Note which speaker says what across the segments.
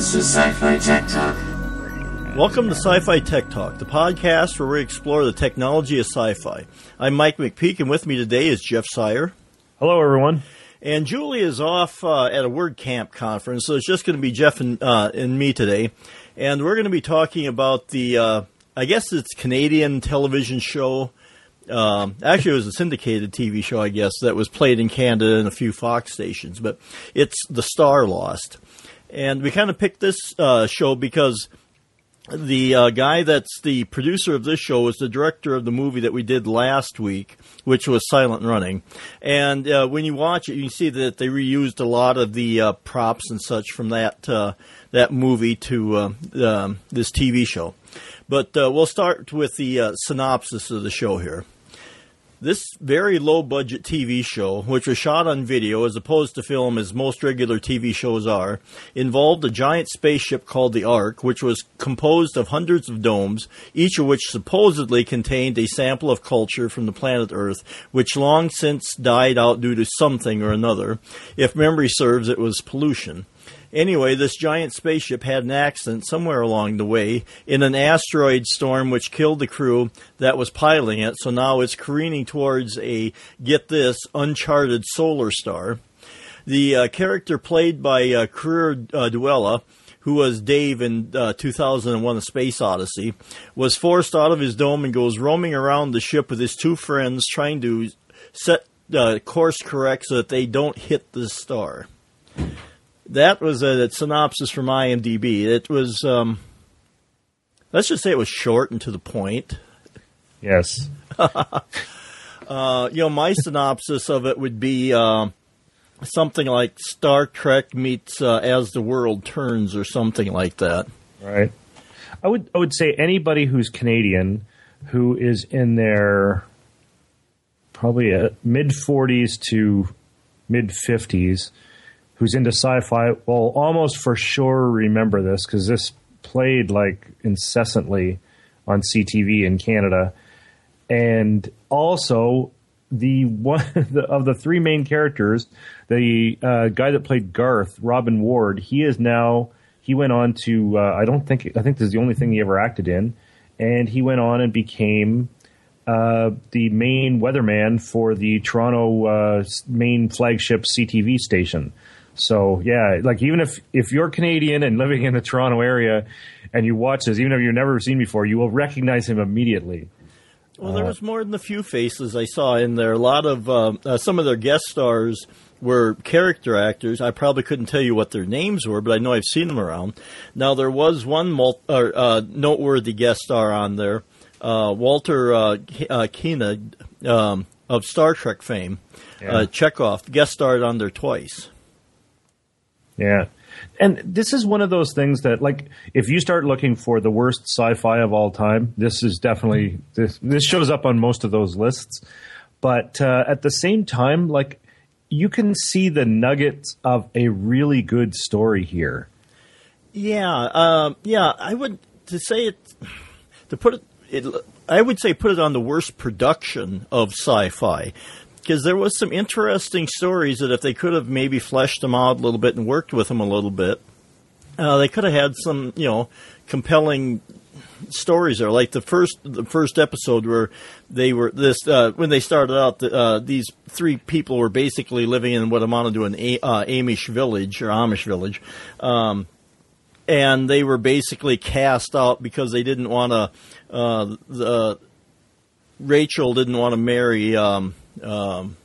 Speaker 1: This is Sci-Fi Tech Talk.
Speaker 2: Welcome to Sci-Fi Tech Talk, the podcast where we explore the technology of sci-fi. I'm Mike McPeak, and with me today is Jeff Sire.
Speaker 3: Hello, everyone.
Speaker 2: And Julie is off uh, at a WordCamp conference, so it's just going to be Jeff and, uh, and me today. And we're going to be talking about the, uh, I guess it's Canadian television show. Um, actually, it was a syndicated TV show, I guess, that was played in Canada and a few Fox stations. But it's The Starlost. And we kind of picked this uh, show because the uh, guy that's the producer of this show is the director of the movie that we did last week, which was Silent Running. And uh, when you watch it, you see that they reused a lot of the uh, props and such from that uh, that movie to uh, um, this TV show. But uh, we'll start with the synopsis of the show here. This very low budget TV show, which was shot on video as opposed to film as most regular TV shows are, involved a giant spaceship called the Ark, which was composed of hundreds of domes, each of which supposedly contained a sample of culture from the planet Earth, which long since died out due to something or another. If memory serves, it was pollution. Anyway, this giant spaceship had an accident somewhere along the way in an asteroid storm which killed the crew that was piloting it, so now it's careening towards a, get this, uncharted solar star. The uh, character played by uh, Keir uh, Dullea, who was Dave in uh, 2001 A Space Odyssey, was forced out of his dome and goes roaming around the ship with his two friends trying to set uh, course correct so that they don't hit the star that was a, a, synopsis from IMDb. It was, um, let's just say it was short and to the point.
Speaker 3: Yes.
Speaker 2: uh, you know, my synopsis of it would be uh, something like Star Trek meets uh, As the World Turns or something like that.
Speaker 3: Right. I would I would say anybody who's Canadian who is in their probably mid 40s to mid 50s who's into sci-fi will almost for sure remember this because this played like incessantly on CTV in Canada, and also the one of the three main characters, the uh, guy that played Garth, Robin Ward, he is now he went on to uh, I don't think I think this is the only thing he ever acted in, and he went on and became. Uh, the main weatherman for the Toronto uh, main flagship CTV station. So yeah, like even if if you're Canadian and living in the Toronto area and you watch this, even if you've never seen before, you will recognize him immediately.
Speaker 2: Well, there uh, was more than a few faces I saw in there. A lot of uh, uh, some of their guest stars were character actors. I probably couldn't tell you what their names were, but I know I've seen them around. Now there was one mul- uh, noteworthy guest star on there, uh, Walter uh, Koenig um, of Star Trek fame. Yeah. Chekov guest starred on there twice.
Speaker 3: Yeah. And this is one of those things that, like, if you start looking for the worst sci-fi of all time, this is definitely this. This shows up on most of those lists. But uh, at the same time, like, you can see the nuggets of a really good story here.
Speaker 2: Yeah, uh, yeah. I would to say it to put it, it. I would say put it on the worst production of sci-fi because there was some interesting stories that if they could have maybe fleshed them out a little bit and worked with them a little bit, uh, they could have had some you know compelling stories there. Like the first the first episode where they were this uh, when they started out, the, uh, these three people were basically living in what amounted to an a- uh, Amish village or Amish village. Um, and they were basically cast out because they didn't want to. Uh, the Rachel didn't want to marry um, um,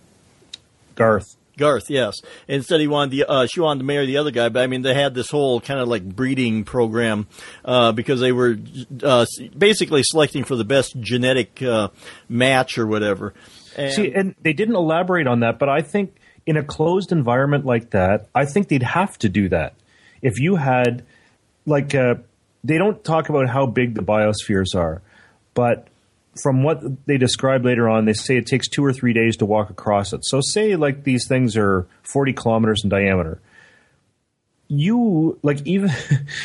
Speaker 3: Garth.
Speaker 2: Garth, yes. Instead, he wanted the uh, she wanted to marry the other guy, but I mean, they had this whole kind of like breeding program uh, because they were uh, basically selecting for the best genetic uh, match or whatever.
Speaker 3: And See, and they didn't elaborate on that, but I think in a closed environment like that, I think they'd have to do that. If you had, like, uh, they don't talk about how big the biospheres are, but from what they describe later on, they say it takes two or three days to walk across it. So, say like these things are 40 kilometers in diameter. You like even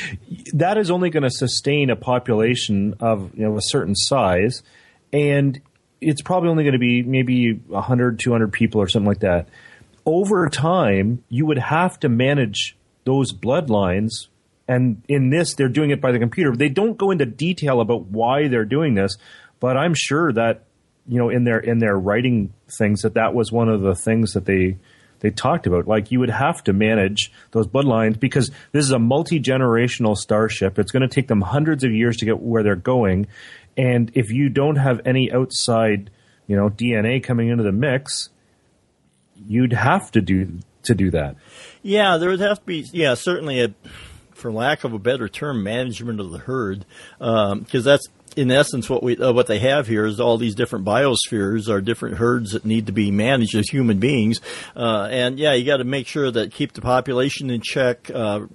Speaker 3: that is only going to sustain a population of you know a certain size, and it's probably only going to be maybe 100, 200 people or something like that. Over time, you would have to manage those bloodlines And in this, they're doing it by the computer. They don't go into detail about why they're doing this, but I'm sure that you know in their in their writing things that that was one of the things that they they talked about. Like you would have to manage those bloodlines because this is a multi generational starship. It's going to take them hundreds of years to get where they're going, and if you don't have any outside, you know, DNA coming into the mix, you'd have to do to do that.
Speaker 2: Yeah, there would have to be. Yeah, certainly a, for lack of a better term, management of the herd, because um, that's in essence, what we uh, what they have here is all these different biospheres are different herds that need to be managed as human beings, uh, and yeah, you got to make sure that keep the population in check. Uh,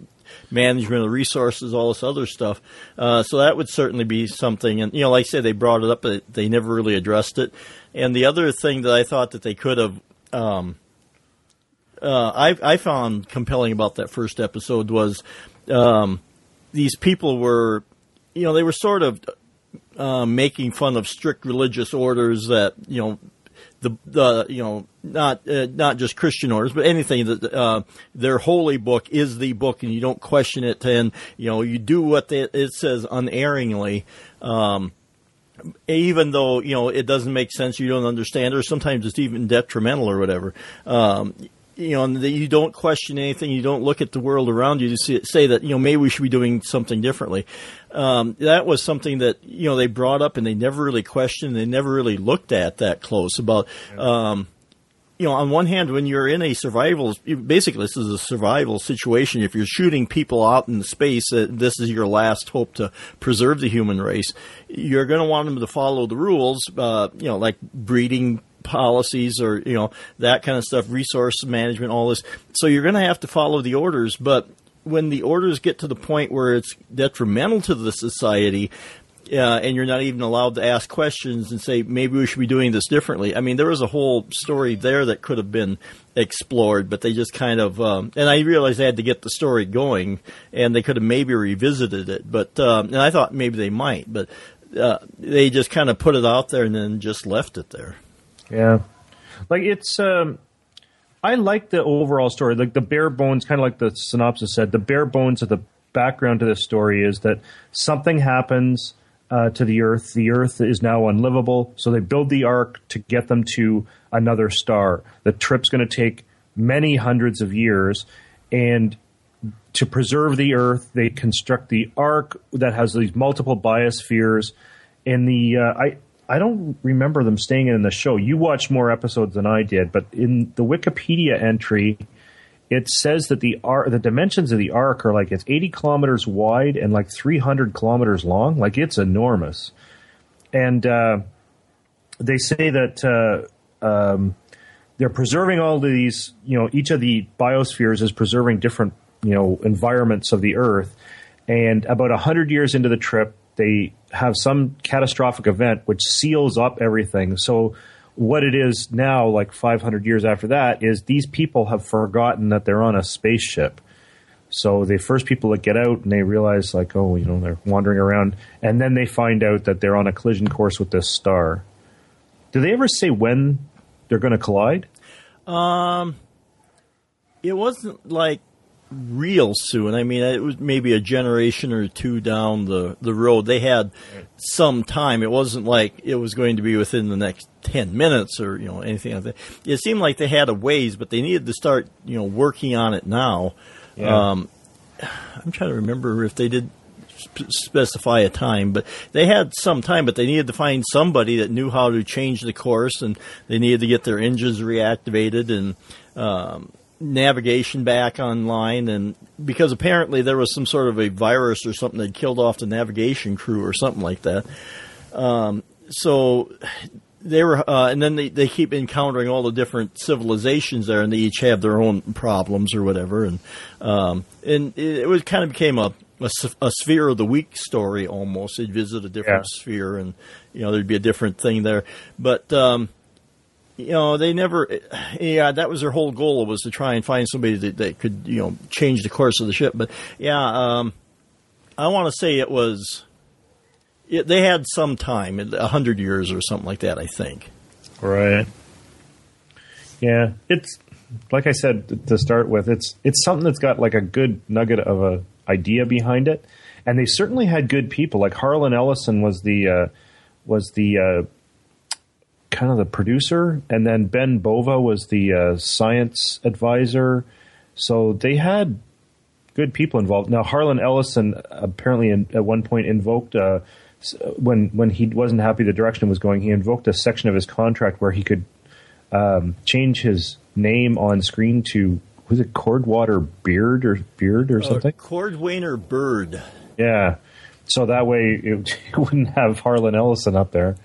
Speaker 2: management of resources, all this other stuff. Uh, so that would certainly be something. And you know, like I say, they brought it up, but they never really addressed it. And the other thing that I thought that they could have, um, uh, I, I found compelling about that first episode was um, these people were, you know, they were sort of uh, making fun of strict religious orders that you know the the you know not uh, not just Christian orders, but anything that uh, their holy book is the book, and you don't question it. And you know you do what it says unerringly. Um, even though you know it doesn't make sense, you don't understand, or sometimes it's even detrimental or whatever. Um, you know, that you don't question anything, you don't look at the world around you to see, say that you know maybe we should be doing something differently. Um, that was something that you know they brought up and they never really questioned, they never really looked at that close about. Um, you know, on one hand, when you're in a survival, basically this is a survival situation. If you're shooting people out in space, uh, this is your last hope to preserve the human race. You're going to want them to follow the rules, uh, you know, like breeding policies or you know that kind of stuff, resource management, all this. So you're going to have to follow the orders, but when the orders get to the point where it's detrimental to the society, uh, and you're not even allowed to ask questions and say maybe we should be doing this differently. I mean, there was a whole story there that could have been explored, but they just kind of um, and I realized they had to get the story going, and they could have maybe revisited it, but um, and I thought maybe they might, but uh, they just kind of put it out there and then just left it there.
Speaker 3: Yeah, like it's. Um, I like the overall story, like the bare bones, kind of like the synopsis said. The bare bones of the background to this story is that something happens uh, to the Earth. The Earth is now unlivable, so they build the ark to get them to another star. The trip's going to take many hundreds of years, and to preserve the Earth, they construct the ark that has these multiple biospheres. And the uh, I I don't remember them staying in the show. You watched more episodes than I did, but in the Wikipedia entry, it says that the ark, the dimensions of the ark are like it's 80 kilometers wide and like 300 kilometers long. Like it's enormous. And uh, they say that uh, um, they're preserving all these. You know, each of the biospheres is preserving different you know environments of the Earth. And about hundred years into the trip, they have some catastrophic event which seals up everything. So what it is now, like 500 years after that, is these people have forgotten that they're on a spaceship. So the first people that get out and they realize, like, oh, you know, they're wandering around, and then they find out that they're on a collision course with this star. Do they ever say when they're going to collide?
Speaker 2: Um, it wasn't like real soon. I mean, it was maybe a generation or two down the, the road. They had some time. It wasn't like it was going to be within the next 10 minutes or, you know, anything like that. It seemed like they had a ways, but they needed to start, you know, working on it now. Yeah. Um, I'm trying to remember if they did specify a time, but they had some time, but they needed to find somebody that knew how to change the course and they needed to get their engines reactivated and, um, navigation back online and because apparently there was some sort of a virus or something that killed off the navigation crew or something like that. Um, so they were, uh, and then they, they keep encountering all the different civilizations there, and they each have their own problems or whatever, and um, and it, it was kind of became a, a, a sphere of the week story almost. They'd visit a different yeah. sphere, and you know there'd be a different thing there, but um, you know, they never, yeah, that was their whole goal was to try and find somebody that, that could, you know, change the course of the ship. But yeah, um, I want to say it was, it, they had some time, a hundred years or something like that, I think.
Speaker 3: Right. Yeah, it's like I said to start with. It's it's something that's got like a good nugget of a idea behind it, and they certainly had good people. Like Harlan Ellison was the uh, was the uh, kind of the producer, and then Ben Bova was the uh, science advisor. So they had good people involved. Now Harlan Ellison apparently in, at one point invoked uh, when when he wasn't happy the direction it was going, he invoked a section of his contract where he could um, change his name on screen to was it Cordwater Beard or Beard or uh, something? Uh,
Speaker 2: Cordwainer Bird.
Speaker 3: Yeah. So that way it, it, wouldn't have Harlan Ellison up there.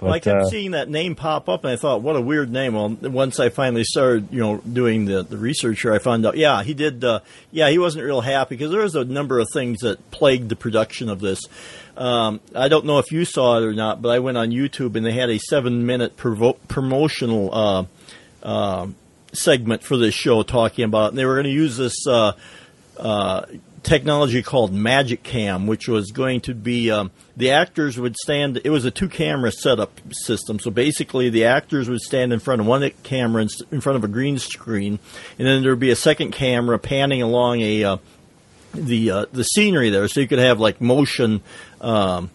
Speaker 2: But, well, I kept uh, seeing that name pop up, and I thought, "What a weird name." Well, once I finally started, you know, doing the, the research here, I found out, yeah, he did. Uh, yeah, he wasn't real happy because there was a number of things that plagued the production of this. Um, I don't know if you saw it or not, but I went on YouTube and they had a seven minute provo- promotional uh, uh, segment for this show talking about it. And they were going to use this uh, uh, technology called Magicam, which was going to be um, the actors would stand. It was a two camera setup system, so basically the actors would stand in front of one camera in front of a green screen, and then there would be a second camera panning along a uh, the uh, the scenery there, so you could have like motion. Um,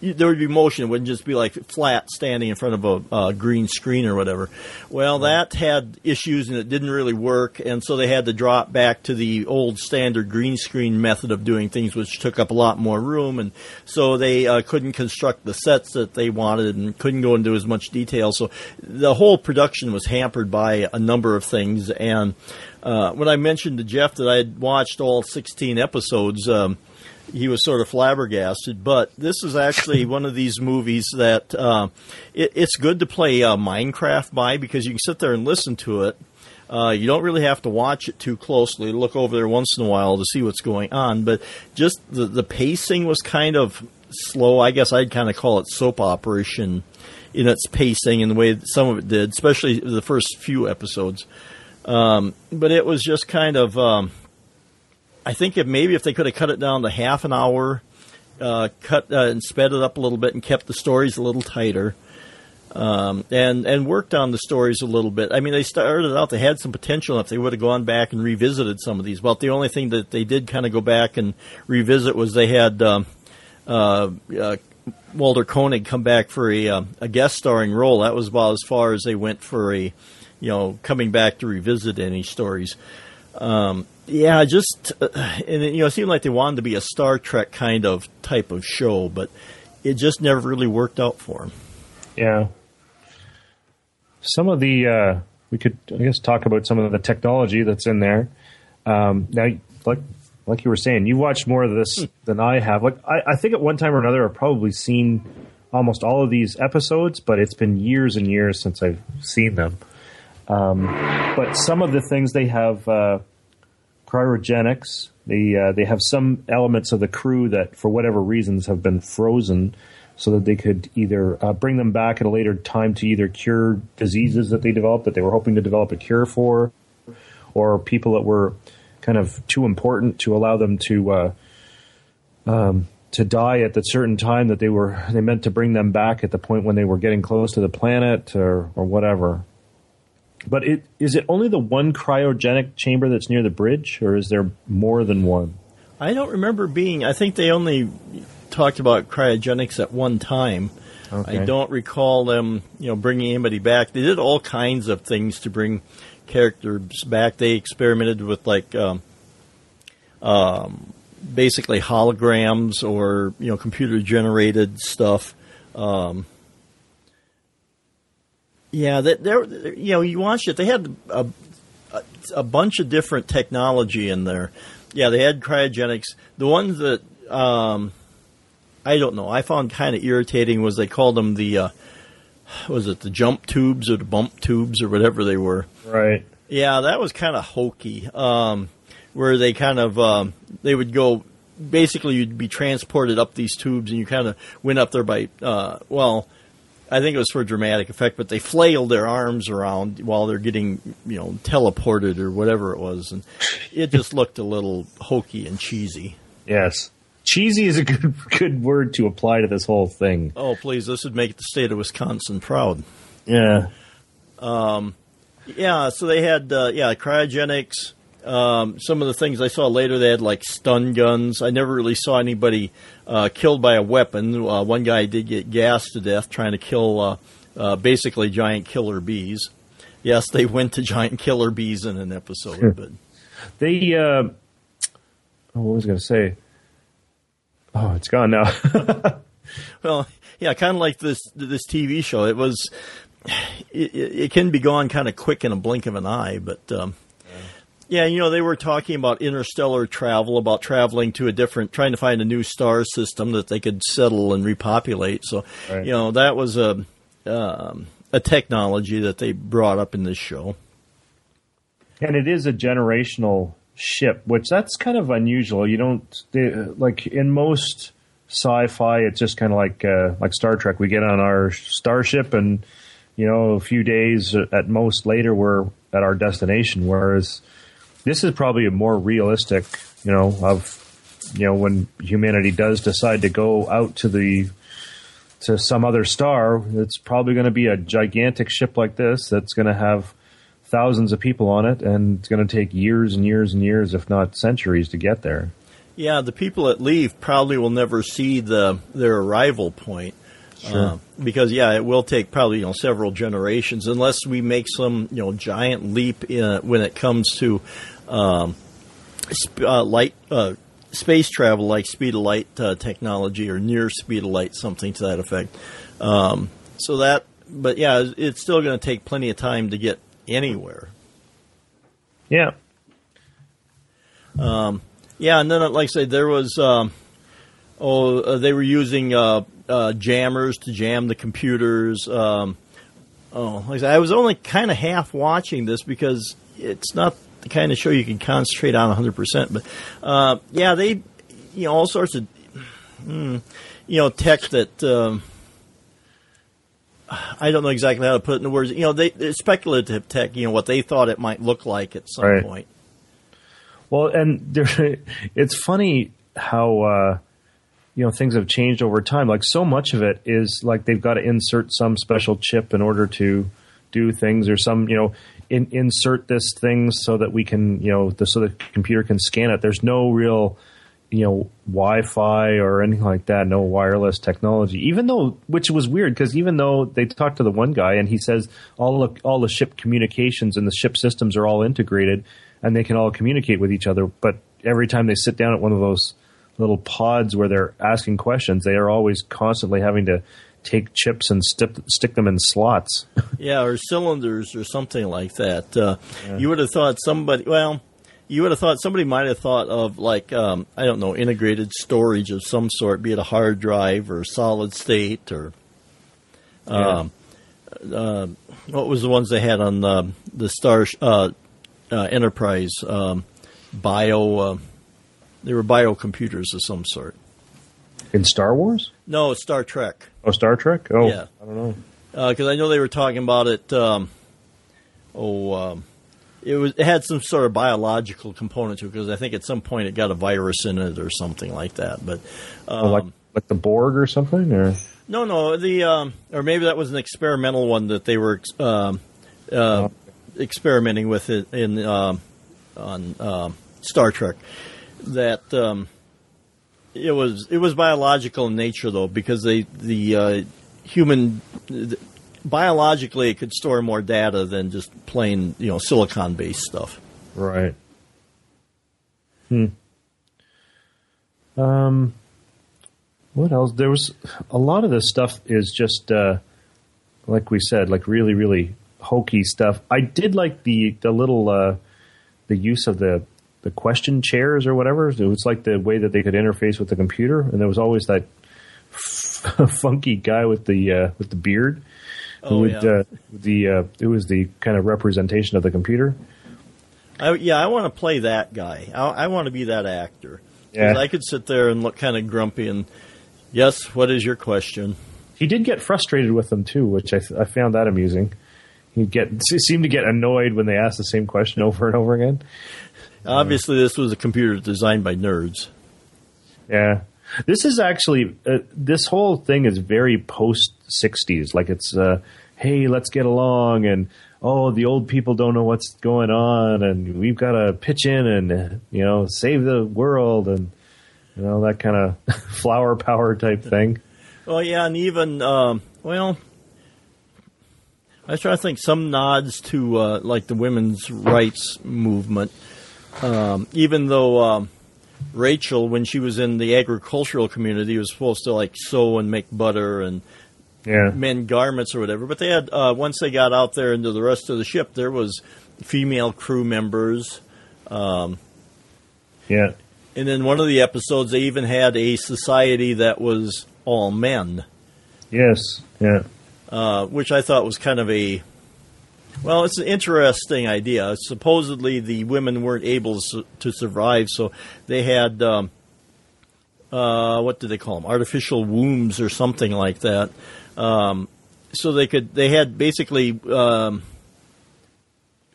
Speaker 2: there would be motion. It wouldn't just be like flat standing in front of a uh, green screen or whatever. Well, that had issues and it didn't really work, and so they had to drop back to the old standard green screen method of doing things, which took up a lot more room, and so they uh, couldn't construct the sets that they wanted and couldn't go into as much detail. So the whole production was hampered by a number of things. And uh, when I mentioned to Jeff that I had watched all 16 episodes. Um, he was sort of flabbergasted. But this is actually one of these movies that uh, it, it's good to play uh, Minecraft by because you can sit there and listen to it. Uh, you don't really have to watch it too closely. Look over there once in a while to see what's going on, but just the the pacing was kind of slow. I guess I'd kind of call it soap operation in its pacing and the way some of it did, especially the first few episodes. Um, but it was just kind of um, I think if maybe if they could have cut it down to half an hour, uh, cut uh, and sped it up a little bit and kept the stories a little tighter, um, and and worked on the stories a little bit. I mean, they started out they had some potential if they would have gone back and revisited some of these. But the only thing that they did kind of go back and revisit was they had. Um, uh, uh, Walter Koenig come back for a, uh, a guest starring role. That was about as far as they went for a, you know, coming back to revisit any stories. Um, yeah, just uh, and you know, it seemed like they wanted to be a Star Trek kind of type of show, but it just never really worked out for them.
Speaker 3: Yeah. Some of the uh, we could, I guess, talk about some of the technology that's in there. Um, now, like like you were saying, you watched more of this hmm. than I have. Like, I, I think at one time or another, I've probably seen almost all of these episodes, but it's been years and years since I've seen them. Um, but some of the things they have. Uh, cryogenics. They uh, they have some elements of the crew that, for whatever reasons, have been frozen, so that they could either uh, bring them back at a later time to either cure diseases that they developed that they were hoping to develop a cure for, or people that were kind of too important to allow them to uh, um, to die at the certain time that they were they meant to bring them back at the point when they were getting close to the planet or or whatever. But it, is it only the one cryogenic chamber that's near the bridge, or is there more than one?
Speaker 2: I don't remember being. I think they only talked about cryogenics at one time. Okay. I don't recall them, you know, bringing anybody back. They did all kinds of things to bring characters back. They experimented with like um, um, basically holograms or you know computer generated stuff. Um, yeah, that there. You know, you watched it. They had a, a, a bunch of different technology in there. Yeah, they had cryogenics. The ones that um, I don't know, I found kind of irritating was they called them the uh, was it the jump tubes or the bump tubes or whatever they were.
Speaker 3: Right.
Speaker 2: Yeah, that was kind of hokey. Um, where they kind of um, they would go basically you'd be transported up these tubes and you kind of went up there by uh, well I think it was for dramatic effect, but they flailed their arms around while they're getting, you know, teleported or whatever it was, and it just looked a little hokey and cheesy.
Speaker 3: Yes, cheesy is a good good word to apply to this whole thing.
Speaker 2: Oh, please, this would make the state of Wisconsin proud.
Speaker 3: Yeah.
Speaker 2: Um, yeah. So they had, uh, yeah, cryogenics. Um, some of the things I saw later, they had like stun guns. I never really saw anybody uh, killed by a weapon. Uh, one guy did get gassed to death trying to kill uh, uh basically giant killer bees. Yes, they went to giant killer bees in an episode, but
Speaker 3: they. Uh, oh, what was I going to say? Oh, it's gone now.
Speaker 2: well, yeah, kind of like this this TV show. It was. It, it can be gone kind of quick in a blink of an eye, but um, yeah, you know, they were talking about interstellar travel, about traveling to a different, trying to find a new star system that they could settle and repopulate. So, right. you know, that was a um, a technology that they brought up in this show.
Speaker 3: And it is a generational ship, which that's kind of unusual. You don't they, like in most sci-fi, it's just kind of like uh, like Star Trek. We get on our starship, and you know, a few days at most later, we're at our destination. Whereas this is probably a more realistic, you know, of you know when humanity does decide to go out to the to some other star, it's probably going to be a gigantic ship like this that's going to have thousands of people on it, and it's going to take years and years and years, if not centuries, to get there.
Speaker 2: Yeah, the people that leave probably will never see the their arrival point. Sure. Uh, because yeah, it will take probably you know several generations unless we make some you know giant leap in, when it comes to um, sp- uh, light uh, space travel, like speed of light uh, technology or near speed of light, something to that effect. Um, so that, but yeah, it's still going to take plenty of time to get anywhere.
Speaker 3: Yeah.
Speaker 2: Um, yeah, and then like I said, there was um, oh uh, they were using uh, uh, jammers to jam the computers. Um, oh, like I, said, I was only kind of half watching this because it's not the kind of show you can concentrate on 100%. But uh, yeah, they, you know, all sorts of, mm, you know, tech that. Um, I don't know exactly how to put it into words. You know, they speculative tech. You know what they thought it might look like at some right. point.
Speaker 3: Well, and there, it's funny how uh, you know things have changed over time. Like so much of it is like they've got to insert some special chip in order to do things, or some you know in, insert this thing so that we can, you know, the, so the computer can scan it. There's no real, you know, Wi-Fi or anything like that. No wireless technology. Even though, which was weird because even though they talked to the one guy and he says all the all the ship communications and the ship systems are all integrated and they can all communicate with each other, but every time they sit down at one of those little pods where they're asking questions, they are always constantly having to take chips and stick stick them in slots.
Speaker 2: yeah, or cylinders or something like that. Uh, yeah. You would have thought somebody. Well, you would have thought somebody might have thought of like um, I don't know integrated storage of some sort, be it a hard drive or solid state or. Um, uh, what was the ones they had on the the Star uh, uh Enterprise um, bio? They were bio computers of some sort.
Speaker 3: In Star Wars?
Speaker 2: No, Star Trek.
Speaker 3: Oh, Star Trek. Oh, yeah. I don't know.
Speaker 2: Because uh, I know they were talking about it. Um, oh, um, it was it had some sort of biological component to it because I think at some point it got a virus in it or something like that. But um, oh,
Speaker 3: like like the Borg or something, or
Speaker 2: no, no, the um, or maybe that was an experimental one that they were um, uh, oh. experimenting with it in um, on Star Trek. That um, it was it was biological in nature though because they the uh, human the, biologically it could store more data than just plain you know silicon based stuff.
Speaker 3: Right. Hmm. Um. What else? There was a lot of this stuff is just uh, like we said, like really really hokey stuff. I did like the the little uh, the use of the the question chairs or whatever. It was like the way that they could interface with the computer, and there was always that f- funky guy with the uh, with the beard.
Speaker 2: Oh would, yeah.
Speaker 3: Uh, the uh, it was the kind of representation of the computer.
Speaker 2: I, yeah, I want to play that guy. I, I want to be that actor. Yeah. I could sit there and look kind of grumpy and, yes, what is your question?
Speaker 3: He did get frustrated with them too, which I, I found that amusing. He get seemed to get annoyed when they asked the same question over and over again.
Speaker 2: Obviously, this was a computer designed by nerds.
Speaker 3: Yeah. This is actually, uh, this whole thing is very post 60s. Like it's, uh, hey, let's get along and oh, the old people don't know what's going on, and we've got to pitch in and you know save the world, and you know that kind of flower power type thing.
Speaker 2: Well, yeah, and even um, well, I trying to think some nods to uh, like the women's rights movement. Um, even though um, Rachel, when she was in the agricultural community, was supposed to like sew and make butter and
Speaker 3: Yeah,
Speaker 2: mend garments or whatever. But they had uh, once they got out there into the rest of the ship, there was female crew members.
Speaker 3: yeah,
Speaker 2: And in one of the episodes, they even had a society that was all men.
Speaker 3: yes, yeah,
Speaker 2: uh, which I thought was kind of a well, it's an interesting idea. Supposedly, the women weren't able to survive, so they had um, uh, what do they call them? Artificial wombs or something like that. Um, so they could they had basically um,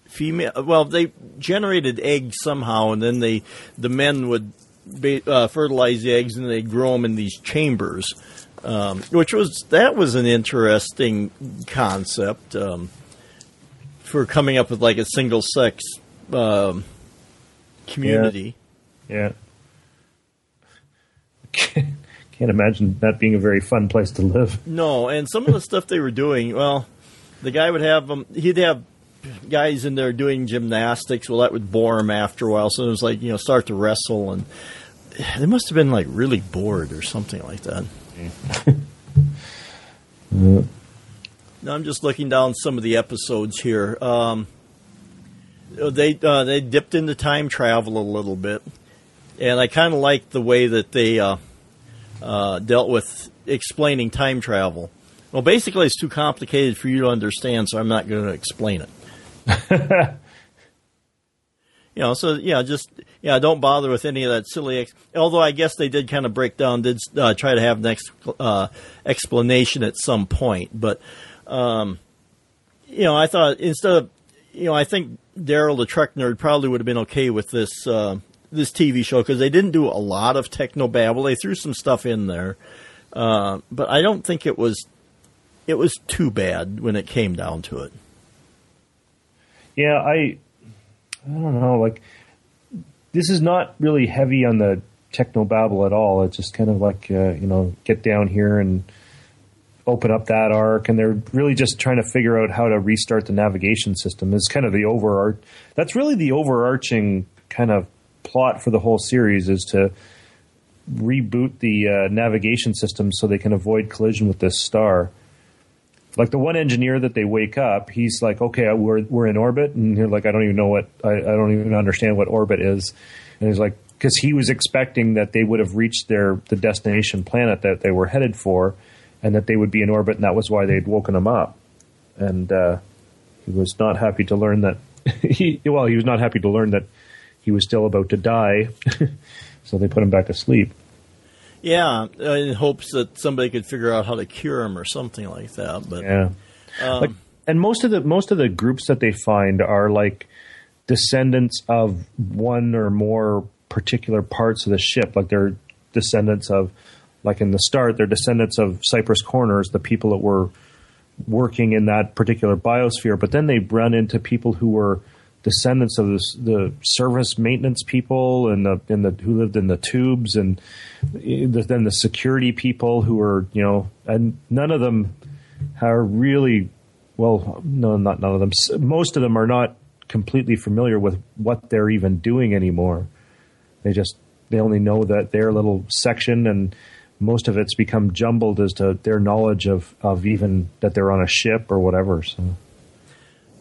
Speaker 2: female. Well, they generated eggs somehow, and then they the men would uh, fertilize the eggs, and they grow them in these chambers um, which was that was an interesting concept um, for coming up with like a single sex um, community.
Speaker 3: yeah. Can't imagine that being a very fun place to live.
Speaker 2: No, and some of the stuff they were doing, well, the guy would have them. He'd have guys in there doing gymnastics. Well, that would bore him after a while. So it was like you know start to wrestle, and they must have been like really bored or something like that. Now I'm just looking down some of the episodes here. Um, they uh, they dipped into time travel a little bit, and I kind of liked the way that they uh, uh, dealt with explaining time travel. Well, basically, it's too complicated for you to understand, so I'm not going to explain it. you know, so yeah, just yeah, don't bother with any of that silly. Ex- Although I guess they did kind of break down, did uh, try to have an uh, explanation at some point, but um, you know, I thought instead of you know, I think Daryl the Trek nerd probably would have been okay with this uh, this TV show because they didn't do a lot of techno babble. They threw some stuff in there, uh, but I don't think it was it was too bad when it came down to it.
Speaker 3: Yeah, I I don't know, like this is not really heavy on the techno babble at all. It's just kind of like uh, you know, get down here and open up that arc, and they're really just trying to figure out how to restart the navigation system. Is kind of the overarch. That's really the overarching kind of plot for the whole series is to reboot the uh, navigation system so they can avoid collision with this star like the one engineer that they wake up, he's like, okay, we're we're in orbit, and you're like, I don't even know what I, I don't even understand what orbit is, and he's like, because he was expecting that they would have reached their the destination planet that they were headed for, and that they would be in orbit, and that was why they'd woken him up, and uh, he was not happy to learn that he well, he was not happy to learn that he was still about to die, so they put him back to sleep.
Speaker 2: Yeah, in hopes that somebody could figure out how to cure him or something like that. But
Speaker 3: Yeah.
Speaker 2: um,
Speaker 3: like, and most of the most of the groups that they find are like descendants of one or more particular parts of the ship. Like they're descendants of, like in the start, they're descendants of Cypress Corners, the people that were working in that particular biosphere. But then they run into people who were descendants of the service maintenance people and the, and the who lived in the tubes and the, then the security people who were you know and none of them are really well no not none of them most of them are not completely familiar with what they're even doing anymore they just they only know that their little section and most of it's become jumbled as to their knowledge of of even that they're on a ship or whatever so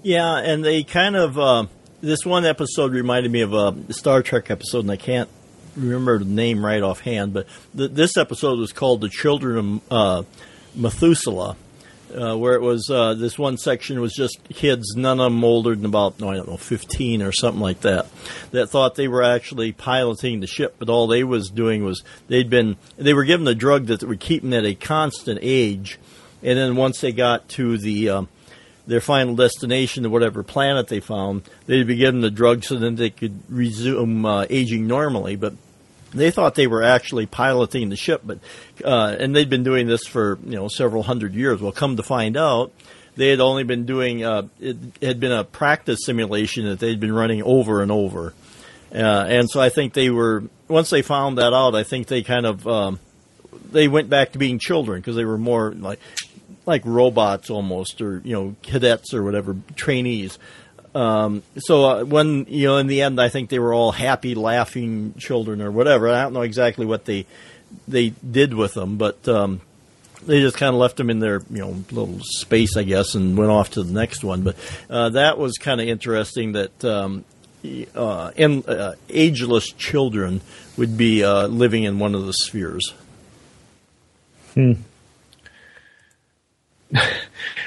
Speaker 2: yeah, and they kind of uh, this one episode reminded me of a Star Trek episode, and I can't remember the name right offhand, but th- this episode was called "The Children of uh, Methuselah." Uh, where it was uh, this one section was just kids, none of them older than about no, I don't know, fifteen or something like that, that thought they were actually piloting the ship, but all they was doing was they'd been they were given a drug that would keep them at a constant age, and then once they got to the um, their final destination, to whatever planet they found, they'd be given the drug so then they could resume uh, aging normally. But they thought they were actually piloting the ship, but uh, and they'd been doing this for you know several hundred years. Well, come to find out, they had only been doing uh, it had been a practice simulation that they'd been running over and over, uh, and so I think they were once they found that out, I think they kind of um, they went back to being children because they were more like like robots almost, or you know cadets or whatever trainees. Um, so uh, when you know in the end, I think they were all happy, laughing children or whatever. I don't know exactly what they they did with them, but um, they just kind of left them in their you know little space, I guess, and went off to the next one. But uh, that was kind of interesting that um, uh, uh, ageless children would be uh, living in one of the spheres.
Speaker 3: Hmm.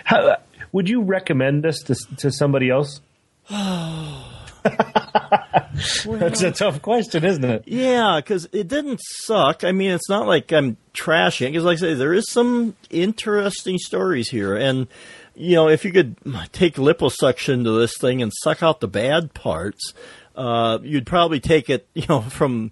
Speaker 3: How, would you recommend this to, to somebody else? That's a tough question, isn't it?
Speaker 2: Yeah, because it didn't suck. I mean, it's not like I'm trashing. Because, like I say, there is some interesting stories here, and you know, if you could take liposuction to this thing and suck out the bad parts, uh, you'd probably take it, you know, from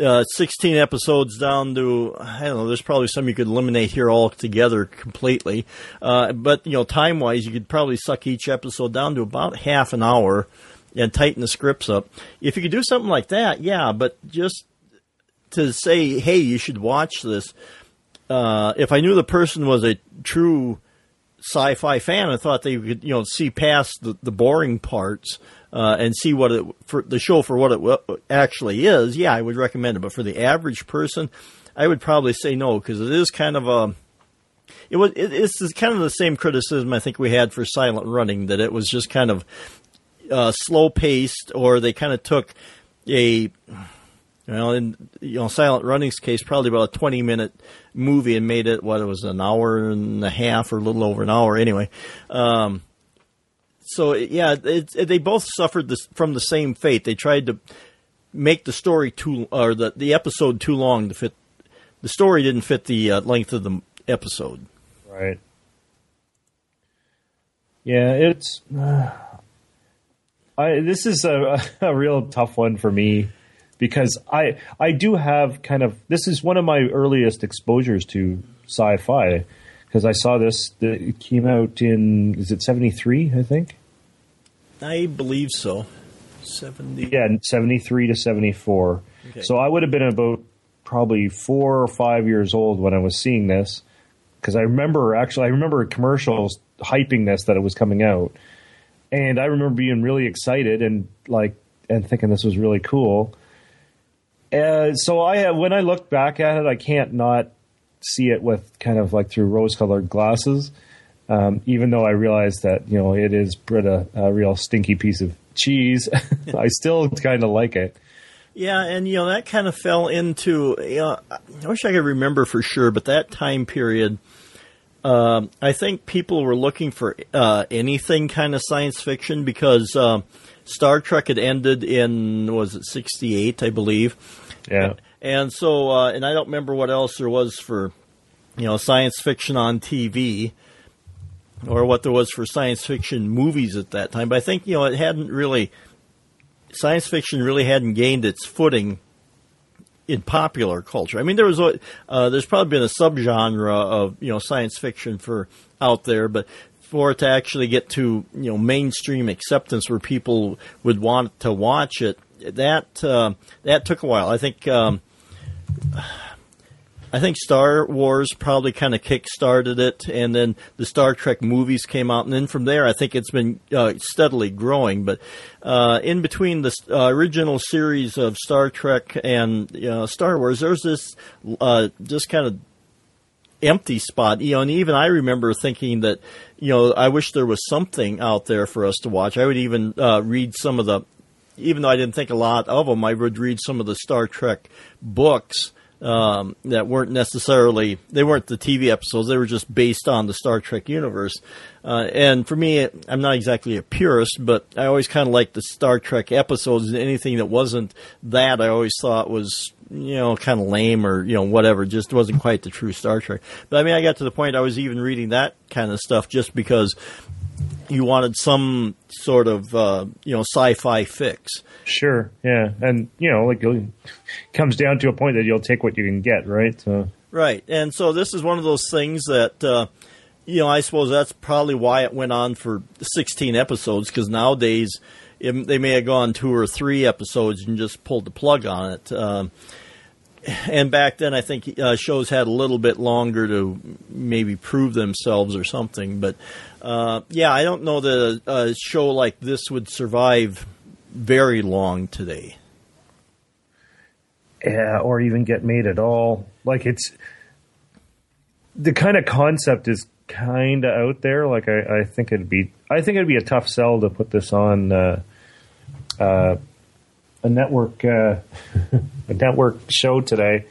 Speaker 2: uh, 16 episodes down to I don't know. There's probably some you could eliminate here altogether completely. Uh, but you know, time wise, you could probably suck each episode down to about half an hour and tighten the scripts up. If you could do something like that, yeah. But just to say, hey, you should watch this. Uh, if I knew the person was a true sci-fi fan, I thought they could, you know, see past the, the boring parts uh, and see what it for the show for what it actually is, yeah, I would recommend it. But for the average person, I would probably say no because it is kind of a it was it, it's kind of the same criticism I think we had for Silent Running that it was just kind of uh, slow paced or they kind of took a well, in you know Silent Running's case, probably about a twenty minute movie and made it what it was an hour and a half or a little over an hour anyway. Um, so yeah, it, it, they both suffered this from the same fate. They tried to make the story too or the the episode too long to fit. The story didn't fit the uh, length of the episode.
Speaker 3: Right. Yeah, it's. Uh, I this is a, a real tough one for me because I I do have kind of this is one of my earliest exposures to sci-fi because I saw this. That it came out in is it seventy three? I think.
Speaker 2: I believe so. Seventy.
Speaker 3: Yeah, seventy three to seventy four. Okay. So I would have been about probably four or five years old when I was seeing this because I remember actually I remember commercials hyping this that it was coming out, and I remember being really excited and like and thinking this was really cool. Uh, so I when I look back at it, I can't not see it with kind of like through rose-colored glasses. Um, even though I realize that you know it is Brita a real stinky piece of cheese, I still kind of like it.
Speaker 2: Yeah, and you know that kind of fell into. You know, I wish I could remember for sure, but that time period, um, I think people were looking for uh, anything kind of science fiction because uh, Star Trek had ended in was it sixty eight, I believe.
Speaker 3: Yeah.
Speaker 2: And so, uh, and I don't remember what else there was for, you know, science fiction on TV, or what there was for science fiction movies at that time. But I think you know it hadn't really, science fiction really hadn't gained its footing in popular culture. I mean, there was uh, there's probably been a subgenre of you know science fiction for out there, but for it to actually get to you know mainstream acceptance where people would want to watch it, that uh, that took a while. I think. Um, I think Star Wars probably kind of kick-started it, and then the Star Trek movies came out, and then from there, I think it's been uh, steadily growing. But uh, in between the uh, original series of Star Trek and Star Wars, there's this uh, just kind of empty spot. You know, and even I remember thinking that, you know, I wish there was something out there for us to watch. I would even uh, read some of the, even though I didn't think a lot of them, I would read some of the Star Trek books um, that weren't necessarily they weren't the TV episodes. They were just based on the Star Trek universe. Uh, and for me, I'm not exactly a purist, but I always kind of liked the Star Trek episodes. And anything that wasn't that, I always thought was you know kind of lame or you know whatever. Just wasn't quite the true Star Trek. But I mean, I got to the point I was even reading that kind of stuff just because you wanted some sort of uh, you know sci-fi fix.
Speaker 3: Sure, yeah, and you know, like it comes down to a point that you'll take what you can get, right? So.
Speaker 2: Right, and so this is one of those things that uh, you know, I suppose that's probably why it went on for 16 episodes because nowadays it, they may have gone two or three episodes and just pulled the plug on it. Um, and back then, I think uh, shows had a little bit longer to maybe prove themselves or something. But uh, yeah, I don't know that a, a show like this would survive very long today.
Speaker 3: Yeah, or even get made at all. Like it's the kind of concept is kind of out there. Like I, I, think it'd be, I think it'd be a tough sell to put this on uh, uh, a network, uh, a network show today.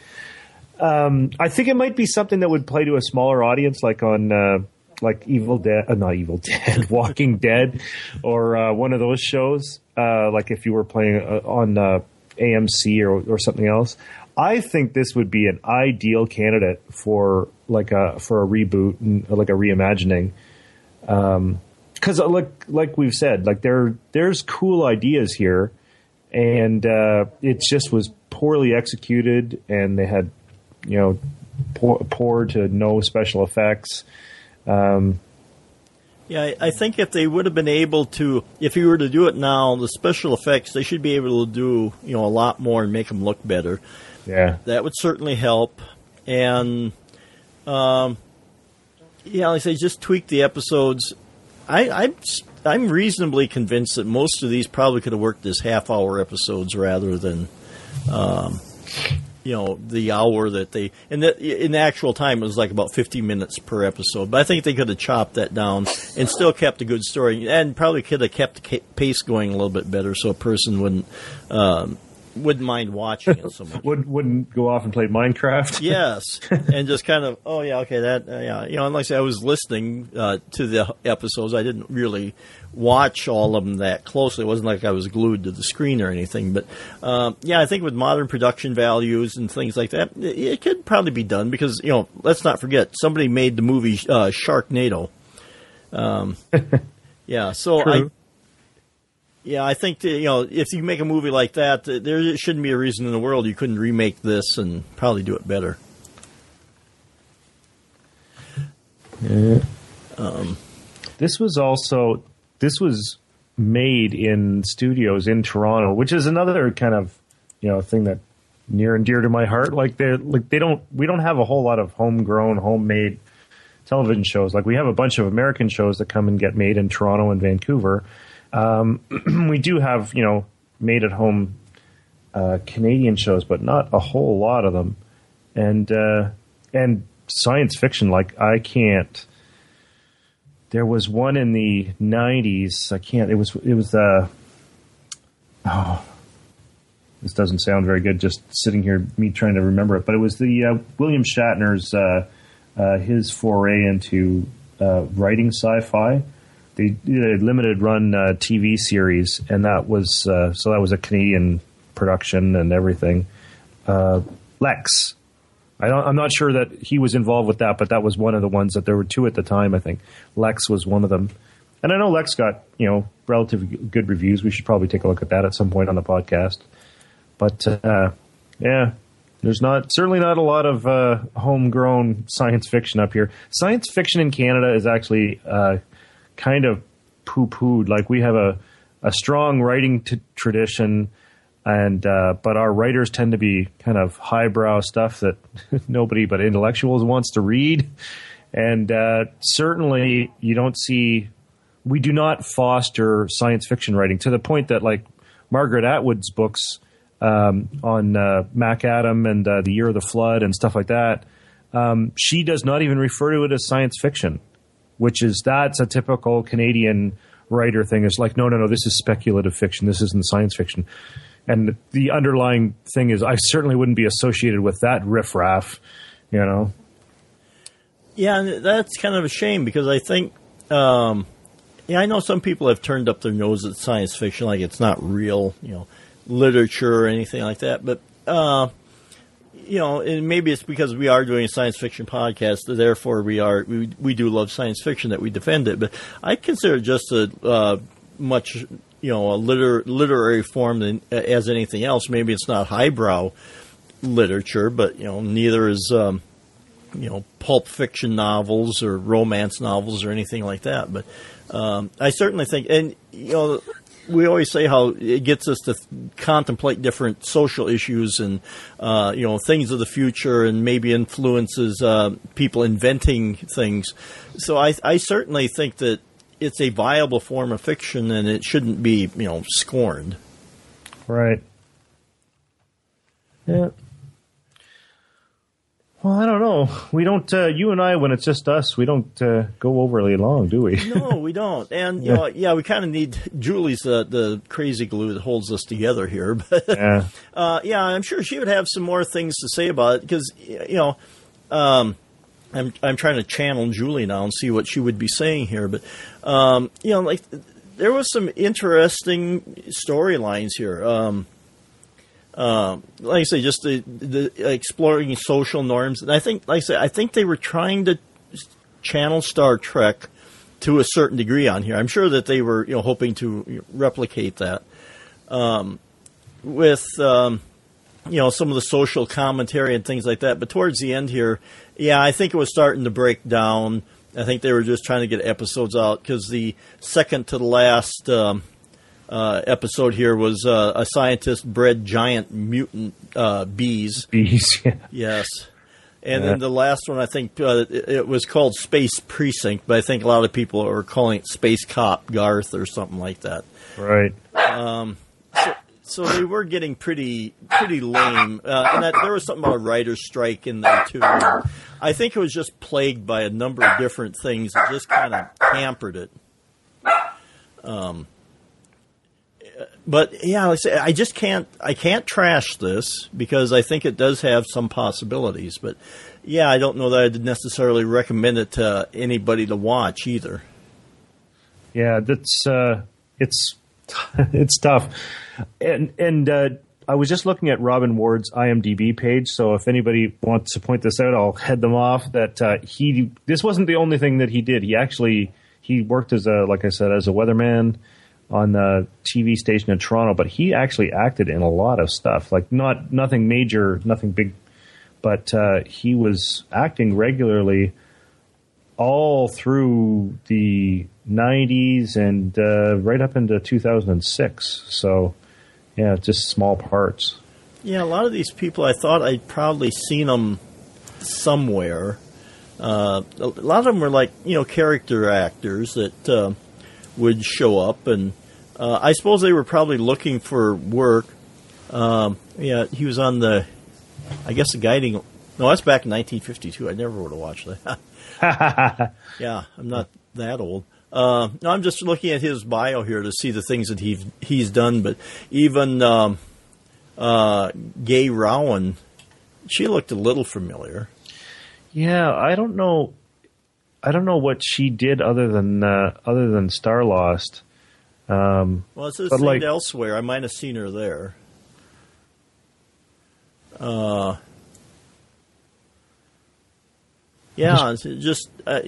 Speaker 3: Um, I think it might be something that would play to a smaller audience, like on uh, like Evil Dead, uh, not Evil Dead, Walking Dead, or uh, one of those shows. like if you were playing on AMC or, or something else. I think this would be an ideal candidate for like a for a reboot and like a reimagining. Um, because like like we've said, like there there's cool ideas here, and uh, it just was poorly executed, and they had you know poor, poor to no special effects. Um,
Speaker 2: yeah, I think if they would have been able to, if you were to do it now, the special effects, they should be able to do, you know, a lot more and make them look better.
Speaker 3: Yeah.
Speaker 2: That would certainly help. And, um, yeah, like I say, just tweak the episodes. I, I'm, I'm reasonably convinced that most of these probably could have worked as half hour episodes rather than, um, you know the hour that they and that in the actual time it was like about 50 minutes per episode but i think they could have chopped that down and still kept a good story and probably could have kept the pace going a little bit better so a person wouldn't um, wouldn't mind watching it so much.
Speaker 3: Would, wouldn't go off and play Minecraft.
Speaker 2: yes, and just kind of, oh yeah, okay, that, uh, yeah, you know, unless I was listening uh, to the episodes, I didn't really watch all of them that closely. It wasn't like I was glued to the screen or anything. But uh, yeah, I think with modern production values and things like that, it, it, could probably be done because you know, let's not forget somebody made the movie uh, Sharknado. Um, yeah, so True. Yeah, I think you know if you make a movie like that, there shouldn't be a reason in the world you couldn't remake this and probably do it better.
Speaker 3: Yeah. Um, this was also this was made in studios in Toronto, which is another kind of you know thing that near and dear to my heart. Like they like they don't we don't have a whole lot of homegrown, homemade television shows. Like we have a bunch of American shows that come and get made in Toronto and Vancouver um, we do have, you know, made at home uh, Canadian shows, but not a whole lot of them. And uh, and science fiction, like I can't. There was one in the '90s. I can't. It was it was. Uh, oh, this doesn't sound very good. Just sitting here, me trying to remember it. But it was the uh, William Shatner's uh, uh, his foray into writing sci-fi they did a limited run uh, TV series, and that was uh, so that was a Canadian production and everything. Uh, Lex, I am not sure that he was involved with that, but that was one of the ones that there were two at the time. I think Lex was one of them, and I know Lex got you know relatively good reviews. We should probably take a look at that at some point on the podcast. But uh, yeah, there's not certainly not a lot of uh, homegrown science fiction up here. Science fiction in Canada is actually uh, kind of poo pooed. Like we have a, a strong writing t- tradition, and uh, but our writers tend to be kind of highbrow stuff that nobody but intellectuals wants to read. And uh, certainly, you don't see. We do not foster science fiction writing to the point that, like Margaret Atwood's books um, on uh, MaddAddam and uh, the Year of the Flood and stuff like that, um, she does not even refer to it as science fiction which is that's a typical Canadian writer thing. Is like, no, no, no, this is speculative fiction. This isn't science fiction. And the underlying thing is, I certainly wouldn't be associated with that riffraff, you know.
Speaker 2: Yeah, that's kind of a shame because I think, um, yeah, I know some people have turned up their nose at science fiction, like it's not real, you know, literature or anything like that. But uh, you know, and maybe it's because we are doing a science fiction podcast, therefore we are we we do love science fiction that we defend it. But I consider it just a uh, much you know a liter- literary form than as anything else. Maybe it's not highbrow literature, but you know neither is um, you know pulp fiction novels or romance novels or anything like that. But um, I certainly think, and you know, we always say how it gets us to contemplate different social issues and uh, you know things of the future, and maybe influences uh, people inventing things. So I, I certainly think that it's a viable form of fiction, and it shouldn't be you know scorned.
Speaker 3: Right. Yeah. Well, I don't know. We don't. Uh, you and I, when it's just us, we don't uh, go overly long, do we?
Speaker 2: no, we don't. And you yeah. know, yeah, we kind of need Julie's uh, the crazy glue that holds us together here. But yeah. Uh, yeah, I'm sure she would have some more things to say about it because you know, um, I'm I'm trying to channel Julie now and see what she would be saying here. But um, you know, like there was some interesting storylines here. Um, uh, like I say, just the, the exploring social norms, and I think, like I say, I think they were trying to channel Star Trek to a certain degree on here. I'm sure that they were, you know, hoping to replicate that um, with, um, you know, some of the social commentary and things like that. But towards the end here, yeah, I think it was starting to break down. I think they were just trying to get episodes out because the second to the last. Um, uh, episode here was uh, a scientist bred giant mutant uh, bees.
Speaker 3: Bees, yeah.
Speaker 2: Yes. And yeah. then the last one, I think uh, it, it, was called Space Precinct, but I think a lot of people are calling it Space Cop Garth or something like that.
Speaker 3: Right.
Speaker 2: Um, so, so they were getting pretty pretty lame, uh, and that, there was something about a writer's strike in there too. I think it was just plagued by a number of different things that just kind of hampered it. Um, but yeah, I, just can't I can't trash this because I think it does have some possibilities. But yeah, I don't know that I'd necessarily recommend it to anybody to watch either.
Speaker 3: Yeah, that's uh, it's it's tough, and and uh, I was just looking at Robin Ward's IMDb page. So if anybody wants to point this out, I'll head them off. That uh, he this wasn't the only thing that he did. He actually he worked as a like I said as a weatherman on the TV station in Toronto, but he actually acted in a lot of stuff, like not nothing major, nothing big, but uh, he was acting regularly all through the 90s and uh, right up into 2006. So, yeah, just small parts.
Speaker 2: Yeah, a lot of these people, I thought I'd probably seen them somewhere. Uh, a lot of them were like, you know, character actors that uh, would show up, and uh, I suppose they were probably looking for work. Um, yeah, he was on the, I guess the guiding. No, that's back in 1952. I never would have watched that. yeah, I'm not that old. Uh, no, I'm just looking at his bio here to see the things that he's he's done. But even um, uh, Gay Rowan, she looked a little familiar.
Speaker 3: Yeah, I don't know. I don't know what she did other than uh, other than Starlost. Um,
Speaker 2: well, it's says like, elsewhere. I might have seen her there. Uh, yeah, just uh,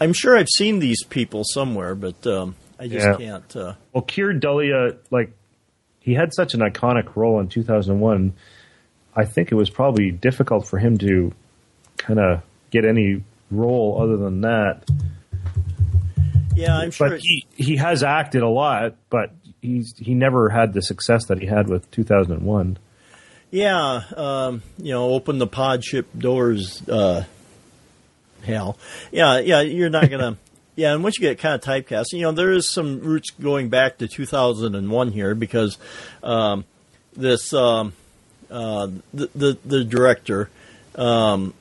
Speaker 2: I'm sure I've seen these people somewhere, but um, I just yeah. can't. Uh,
Speaker 3: well, Keir Dullea, like he had such an iconic role in 2001. I think it was probably difficult for him to kind of get any role other than that.
Speaker 2: Yeah, I'm sure.
Speaker 3: But he, he has acted a lot, but he's he never had the success that he had with 2001.
Speaker 2: Yeah, um, you know, open the pod ship doors. Uh, hell, yeah, yeah. You're not gonna. yeah, and once you get kind of typecast, you know, there is some roots going back to 2001 here because um, this um, uh, the, the, the director. Um,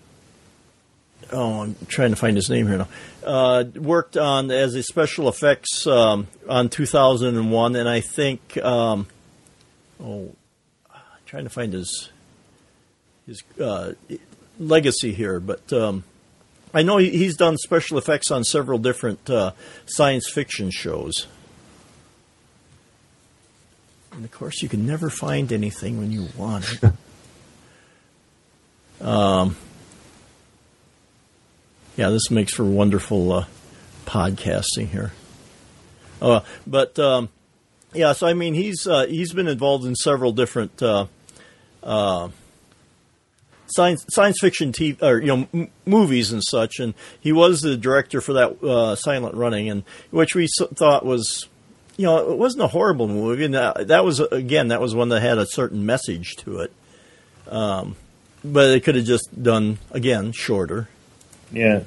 Speaker 2: oh, I'm trying to find his name here now. Uh, worked on as a special effects um, on 2001, and I think um, oh, I'm trying to find his his uh, legacy here, but um, I know he's done special effects on several different uh, science fiction shows. And of course, you can never find anything when you want it. um, yeah, this makes for wonderful uh, podcasting here. Uh, but um, yeah, so I mean, he's uh, he's been involved in several different uh, uh, science science fiction TV or you know m- movies and such, and he was the director for that uh, Silent Running, and which we thought was. You know, it wasn't a horrible movie, and that, that was again that was one that had a certain message to it. Um, but it could have just done again shorter.
Speaker 3: Yeah.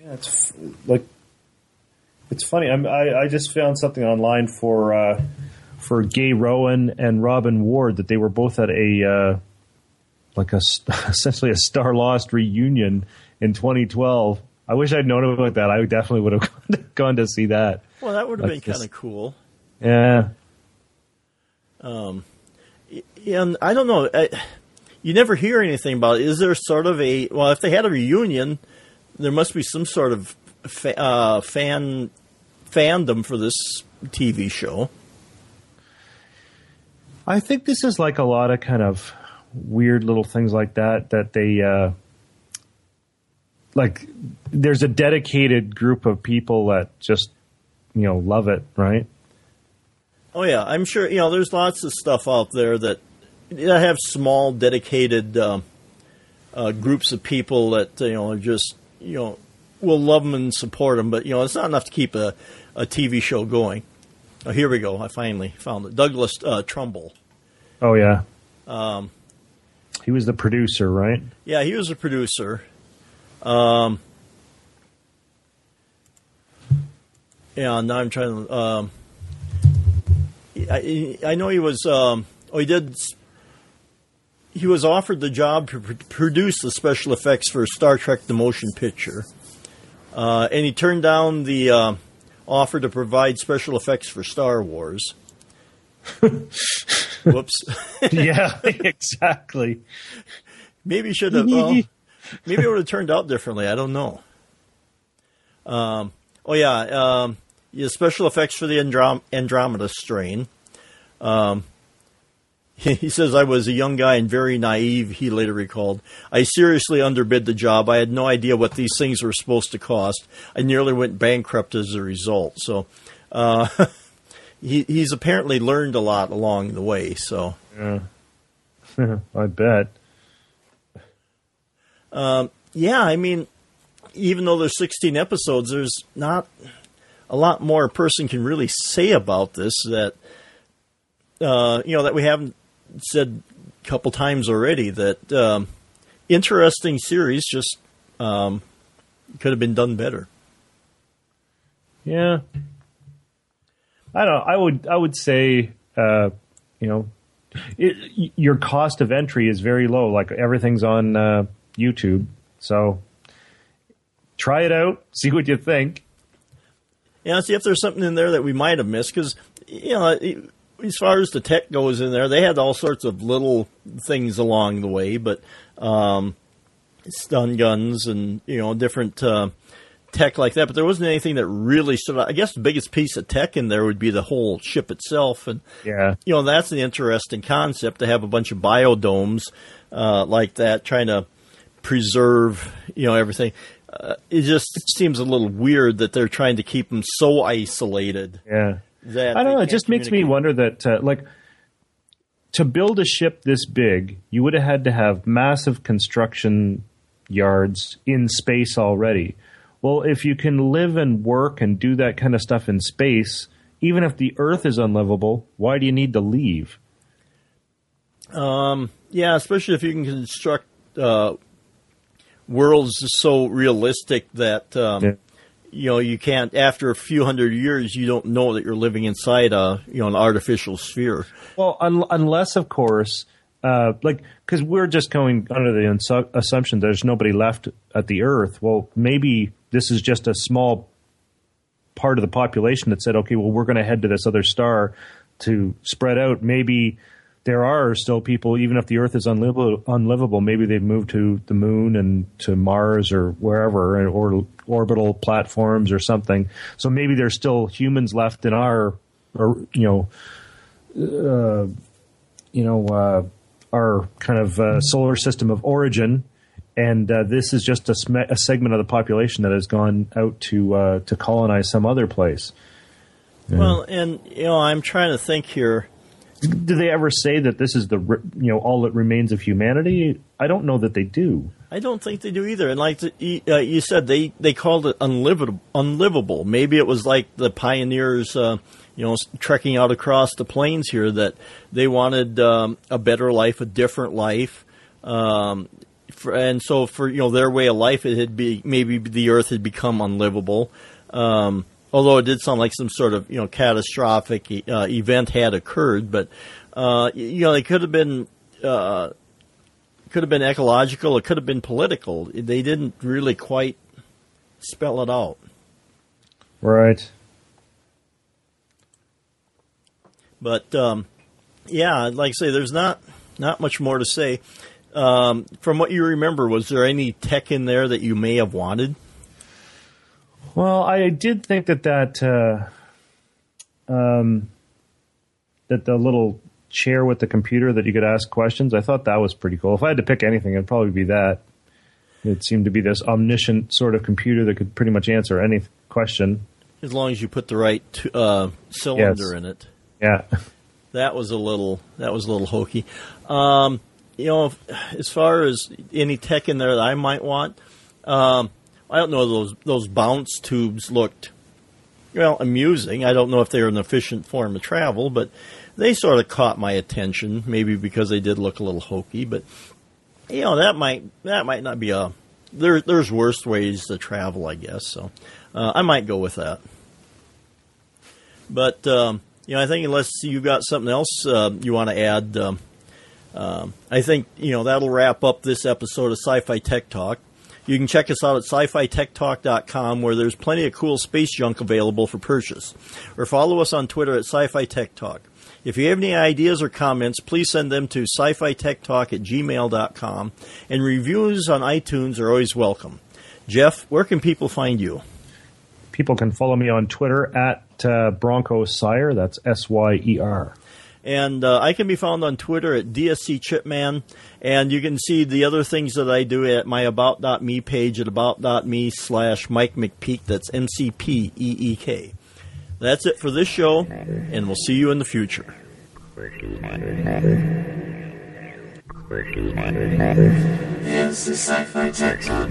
Speaker 3: yeah, it's f- like it's funny. I'm, I I just found something online for uh, for Gay Rowan and Robin Ward that they were both at a uh, like a s- essentially a Starlost reunion in 2012. I wish I'd known about that. I definitely would have gone to, see that.
Speaker 2: Well, that would have been
Speaker 3: Like this-
Speaker 2: kind of cool.
Speaker 3: Yeah.
Speaker 2: Um, And I don't know. I, you never hear anything about it. Is there sort of a well? If they had a reunion, there must be some sort of fa- uh, fan fandom for this TV show.
Speaker 3: I think this is like a lot of kind of weird little things like that that they uh like there's a dedicated group of people that just you know love it, right?
Speaker 2: Oh yeah, I'm sure. You know, there's lots of stuff out there that that have small, dedicated um uh, groups of people that you know are just you know will love them and support them. But you know, it's not enough to keep a, a TV show going. Oh, here we go. I finally found it. Douglas uh, Trumbull.
Speaker 3: Oh yeah. Um he was the producer, right?
Speaker 2: Yeah, he was a producer. Um, yeah, now I'm trying to. Um, I, I know he was. Um, oh, he did. He was offered the job to pr- produce the special effects for Star Trek: The Motion Picture, uh, and he turned down the uh, offer to provide special effects for Star Wars. Whoops.
Speaker 3: yeah, exactly.
Speaker 2: Maybe should have. Well, maybe it would have turned out differently. I don't know. Um, oh yeah, um, yeah, special effects for the Androm- Andromeda strain. Um, he, says I was a young guy and very naive. He later recalled, "I seriously underbid the job. I had no idea what these things were supposed to cost. I nearly went bankrupt as a result." So. Uh, he, he's apparently learned a lot along the way. So,
Speaker 3: Yeah. I bet.
Speaker 2: yeah, I mean, even though there's 16 episodes, there's not a lot more a person can really say about this that uh, you know that we haven't said a couple times already. That um, interesting series just um, could have been done better.
Speaker 3: Yeah. I don't. I would I would say uh, you know it, your cost of entry is very low. Like everything's on uh, YouTube, so try it out, see what you think.
Speaker 2: Yeah, see if there's something in there that we might have missed because you know. As far as the tech goes in there, they had all sorts of little things along the way, but um, stun guns and you know different uh, tech like that. But there wasn't anything that really stood out. I guess the biggest piece of tech in there would be the whole ship itself, and
Speaker 3: Yeah,
Speaker 2: you know that's an interesting concept to have a bunch of biodomes uh, like that, trying to preserve you know everything. Uh, it just seems a little weird that they're trying to keep them so isolated.
Speaker 3: yeah.
Speaker 2: That
Speaker 3: I don't know. It just makes me wonder that uh, like to build a ship this big, you would have had to have massive construction yards in space already. Well, if you can live and work and do that kind of stuff in space, even if the Earth is unlivable, why do you need to leave?
Speaker 2: Yeah, especially if you can construct uh, worlds so realistic that um,
Speaker 3: Yeah.
Speaker 2: You know you can't. After a few hundred years, you don't know that you're living inside a you know an artificial sphere.
Speaker 3: Well, un- unless of course, uh, like because we're just going under the insu- assumption there's nobody left at the Earth. Well, maybe this is just a small part of the population that said, okay, well, we're going to head to this other star to spread out. Maybe there are still people, even if the Earth is unlivable, unlivable maybe they've moved to the moon and to Mars or wherever, or orbital platforms or something. So maybe there's still humans left in our, or you know, you know, uh, our kind of uh, solar system of origin, and uh, this is just a, sm- a segment of the population that has gone out to uh, to colonize some other place.
Speaker 2: Well, and you know I'm trying to think here.
Speaker 3: Do they ever say that this is the you know all that remains of humanity? I don't know that they do.
Speaker 2: I don't think they do either. And like the, uh, you said, they they called it unlivable. Unlivable. Maybe it was like the pioneers, uh, you know, trekking out across the plains here that they wanted um, a better life, a different life. Um, for, and so for you know their way of life, it had be maybe the earth had become unlivable. Um, although it did sound like some sort of you know catastrophic uh, event had occurred, but uh, you know it could have been uh, could have been ecological, it could have been political. They didn't really quite spell it out.
Speaker 3: Right.
Speaker 2: But um, yeah, like I say, there's not not much more to say. Um, from what you remember, was there any tech in there that you may have wanted?
Speaker 3: Well, I did think that that uh, um, that the little chair with the computer that you could ask questions, I thought that was pretty cool. If I had to pick anything, it'd probably be that. It seemed to be this omniscient sort of computer that could pretty much answer any question.
Speaker 2: As long as you put the right uh, cylinder
Speaker 3: Yes.
Speaker 2: in it.
Speaker 3: Yeah.
Speaker 2: That was a little that was a little hokey. Um, you know, as far as any tech in there that I might want, um, I don't know those those bounce tubes looked well amusing. I don't know if they're an efficient form of travel, but they sort of caught my attention. Maybe because they did look a little hokey, but you know that might that might not be a there. There's worse ways to travel, I guess. So uh, I might go with that. But um, you know, I think unless you've got something else uh, you want to add, um, um, I think you know that'll wrap up this episode of Sci-Fi Tech Talk. You can check us out at sci-fi-tech-talk.com where there's plenty of cool space junk available for purchase. Or follow us on Twitter at Sci-Fi Tech Talk. If you have any ideas or comments, please send them to sci-fi tech talk at gmail.com. And reviews on iTunes are always welcome. Jeff, where can people find you?
Speaker 3: People can follow me on Twitter at uh, Bronco Syer. That's S Y E R.
Speaker 2: And uh, I can be found on Twitter at DSC Chipman. And you can see the other things that I do at my About.me page at About.me slash Mike McPeek. That's M C P E E K. That's it for this show, and we'll see you in the future.
Speaker 1: It's the Sci-Fi Tech Talk.